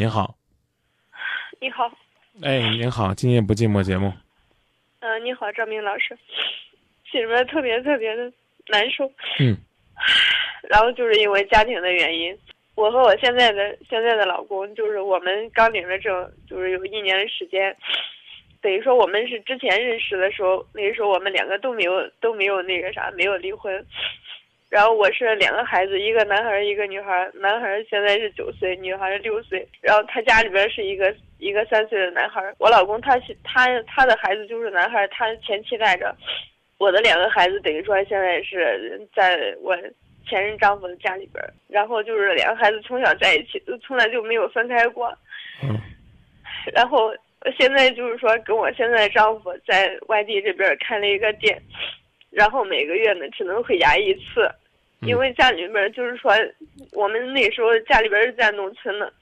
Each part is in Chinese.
您好，你好，哎，您好，今夜不寂寞节目。嗯、你好，张明老师，心里面特别特别的难受。嗯，然后就是因为家庭的原因，我和我现在的现在的老公，就是我们刚领了证，就是有一年的时间，等于说我们是之前认识的时候，那个时候我们两个都没有都没有那个啥，没有离婚。然后我是两个孩子，一个男孩儿，一个女孩儿。男孩儿现在是九岁，女孩儿是六岁。然后他家里边是一个一个三岁的男孩儿。我老公他是他他的孩子就是男孩儿，他前妻带着。我的两个孩子等于说现在是在我前任丈夫的家里边儿，然后就是两个孩子从小在一起，都从来就没有分开过。嗯 然后现在就是说跟我现在丈夫在外地这边儿开了一个店，然后每个月呢只能回家一次，因为家里边儿就是说我们那时候家里边儿是在农村的，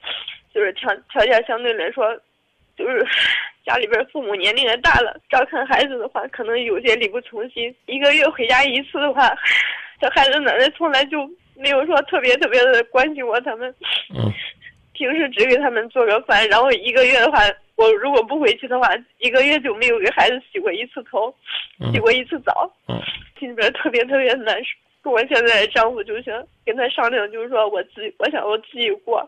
就是条条件相对来说，就是 家里边儿父母年龄也大了，照看孩子的话可能有些力不从心。一个月回家一次的话，这孩子奶奶从来就没有说特别特别的关心过他们。嗯 平时只给他们做个饭，然后一个月的话，我如果不回去的话，一个月就没有给孩子洗过一次头，嗯洗过一次澡，嗯心里边特别特别难受。我现在丈夫就想跟他商量，就是说我自己，我想我自己过，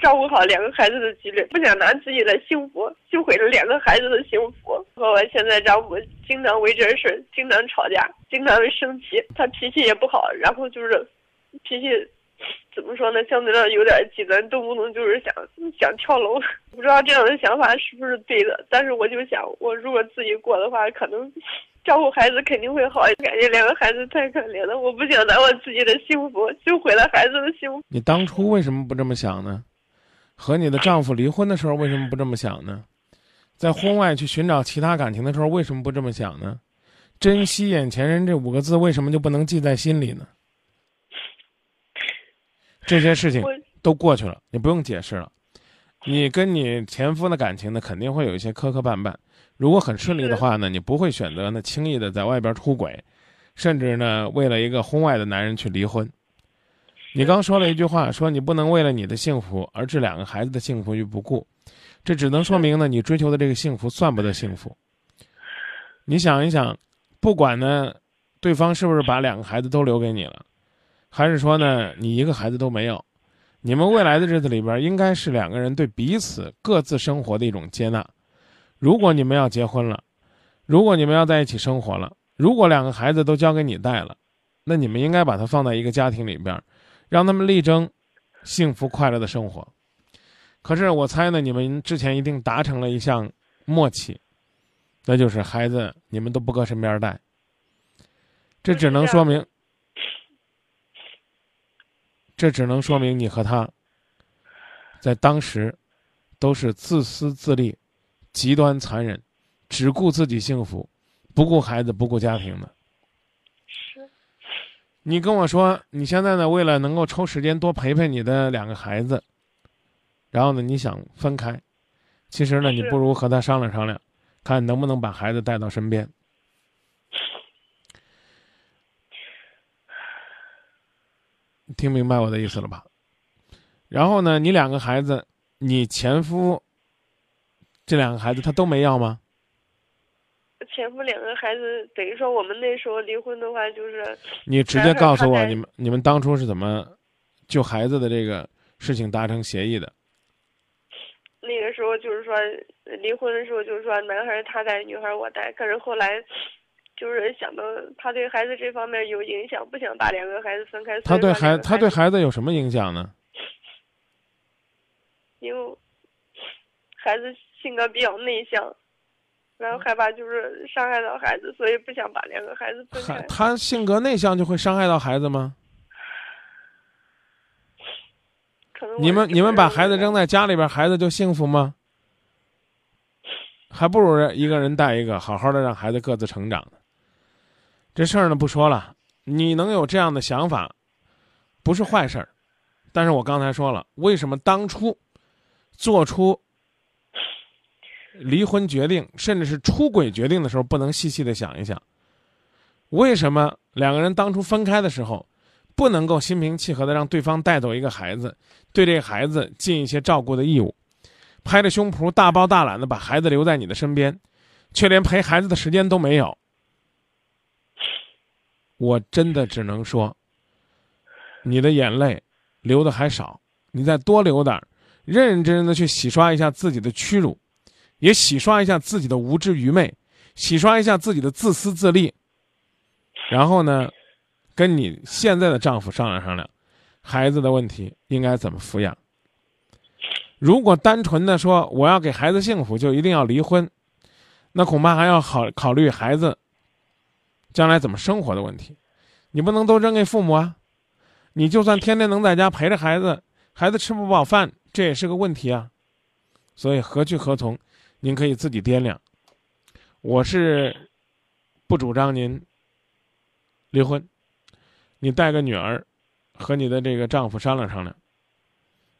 照顾好两个孩子的纪律，不想拿自己的幸福就毁了两个孩子的幸福。和我现在丈夫经常为这事经常吵架，经常生气，他脾气也不好，然后就是脾气怎么说呢？相对来有点极端，动不动就是想想跳楼。不知道这样的想法是不是对的，但是我就想，我如果自己过的话，可能照顾孩子肯定会好。感觉两个孩子太可怜了，我不想拿我自己的幸福就毁了孩子的幸福。你当初为什么不这么想呢？和你的丈夫离婚的时候为什么不这么想呢？在婚外去寻找其他感情的时候为什么不这么想呢？珍惜眼前人这五个字为什么就不能记在心里呢？这些事情都过去了，你不用解释了。你跟你前夫的感情呢，肯定会有一些磕磕绊绊。如果很顺利的话呢，你不会选择呢轻易的在外边出轨，甚至呢为了一个婚外的男人去离婚。你刚说了一句话，说你不能为了你的幸福而置两个孩子的幸福于不顾，这只能说明呢你追求的这个幸福算不得幸福。你想一想，不管呢对方是不是把两个孩子都留给你了，还是说呢你一个孩子都没有，你们未来的日子里边应该是两个人对彼此各自生活的一种接纳。如果你们要结婚了，如果你们要在一起生活了，如果两个孩子都交给你带了，那你们应该把它放在一个家庭里边，让他们力争幸福快乐的生活。可是我猜呢，你们之前一定达成了一项默契，那就是孩子你们都不搁身边带。这只能说明，这只能说明你和他在当时都是自私自利、极端残忍，只顾自己幸福，不顾孩子、不顾家庭的。是你跟我说，你现在呢，为了能够抽时间多陪陪你的两个孩子，然后呢，你想分开，其实呢，你不如和他商量商量，看能不能把孩子带到身边。听明白我的意思了吧？然后呢，你两个孩子，你前夫这两个孩子他都没要吗？前夫两个孩子，等于说我们那时候离婚的话，就是你直接告诉我，你们你们当初是怎么就孩子的这个事情达成协议的？那个时候就是说离婚的时候就是说男孩他带，女孩我带，可是后来就是想到他对孩子这方面有影响，不想把两个孩子分开。他对孩他对孩子有什么影响呢？因为孩子性格比较内向，然后害怕就是伤害到孩子，所以不想把两个孩子分开。他性格内向就会伤害到孩子吗？可能你们你们把孩子扔在家里边，孩子就幸福吗？还不如一个人带一个，好好的让孩子各自成长呢。这事儿呢不说了，你能有这样的想法，不是坏事儿。但是我刚才说了，为什么当初做出离婚决定，甚至是出轨决定的时候，不能细细的想一想，为什么两个人当初分开的时候，不能够心平气和的让对方带走一个孩子，对这个孩子尽一些照顾的义务？拍着胸脯大包大揽的把孩子留在你的身边，却连陪孩子的时间都没有。我真的只能说，你的眼泪流的还少，你再多流点儿，认认真真的去洗刷一下自己的屈辱，也洗刷一下自己的无知愚昧，洗刷一下自己的自私自利。然后呢，跟你现在的丈夫商量商量，孩子的问题应该怎么抚养。如果单纯的说我要给孩子幸福，就一定要离婚，那恐怕还要考考虑孩子将来怎么生活的问题。你不能都扔给父母啊！你就算天天能在家陪着孩子，孩子吃不饱饭，这也是个问题啊。所以何去何从，您可以自己掂量。我是不主张您离婚，你带个女儿和你的这个丈夫商量商量。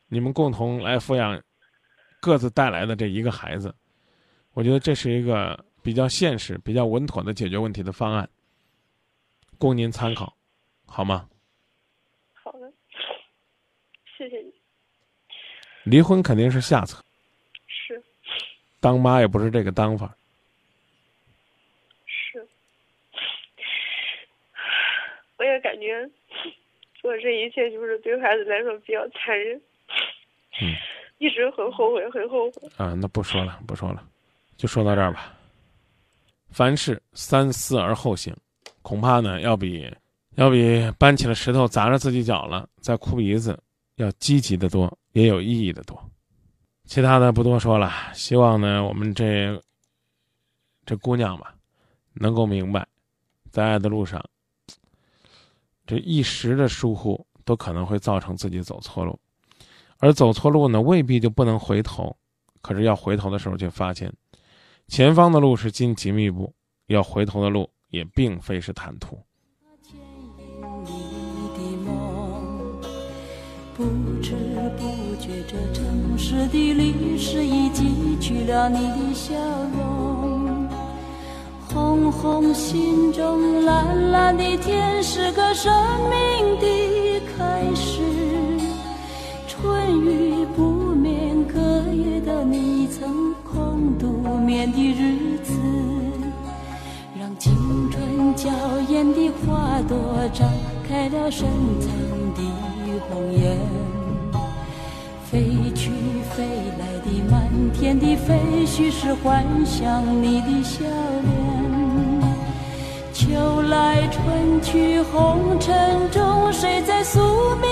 你们共同来抚养各自带来的这一个孩子，我觉得这是一个比较现实、比较稳妥的解决问题的方案，供您参考，好吗？好的，谢谢你。离婚肯定是下策，是当妈也不是这个当法。是，我也感觉做这一切就是对孩子来说比较残忍。嗯，一直很后悔，很后悔。啊，那不说了，不说了，就说到这儿吧。凡事三思而后行，恐怕呢要比要比搬起了石头砸着自己脚了再哭鼻子要积极的多，也有意义的多。其他的不多说了，希望呢我们这这姑娘吧，能够明白，在爱的路上，这一时的疏忽都可能会造成自己走错路。而走错路呢，未必就不能回头，可是要回头的时候，却发现前方的路是荆棘密布，要回头的路也并非是坦途。不知不觉，这城市的历史已记取了你的笑容。红红心中，蓝蓝的天，是个生命的开始。春雨不眠，隔夜的你曾空独眠的日子，春娇艳的花朵张开了深藏的红颜。飞去飞来的满天的飞絮是幻想你的笑脸。秋来春去红尘中，谁在宿命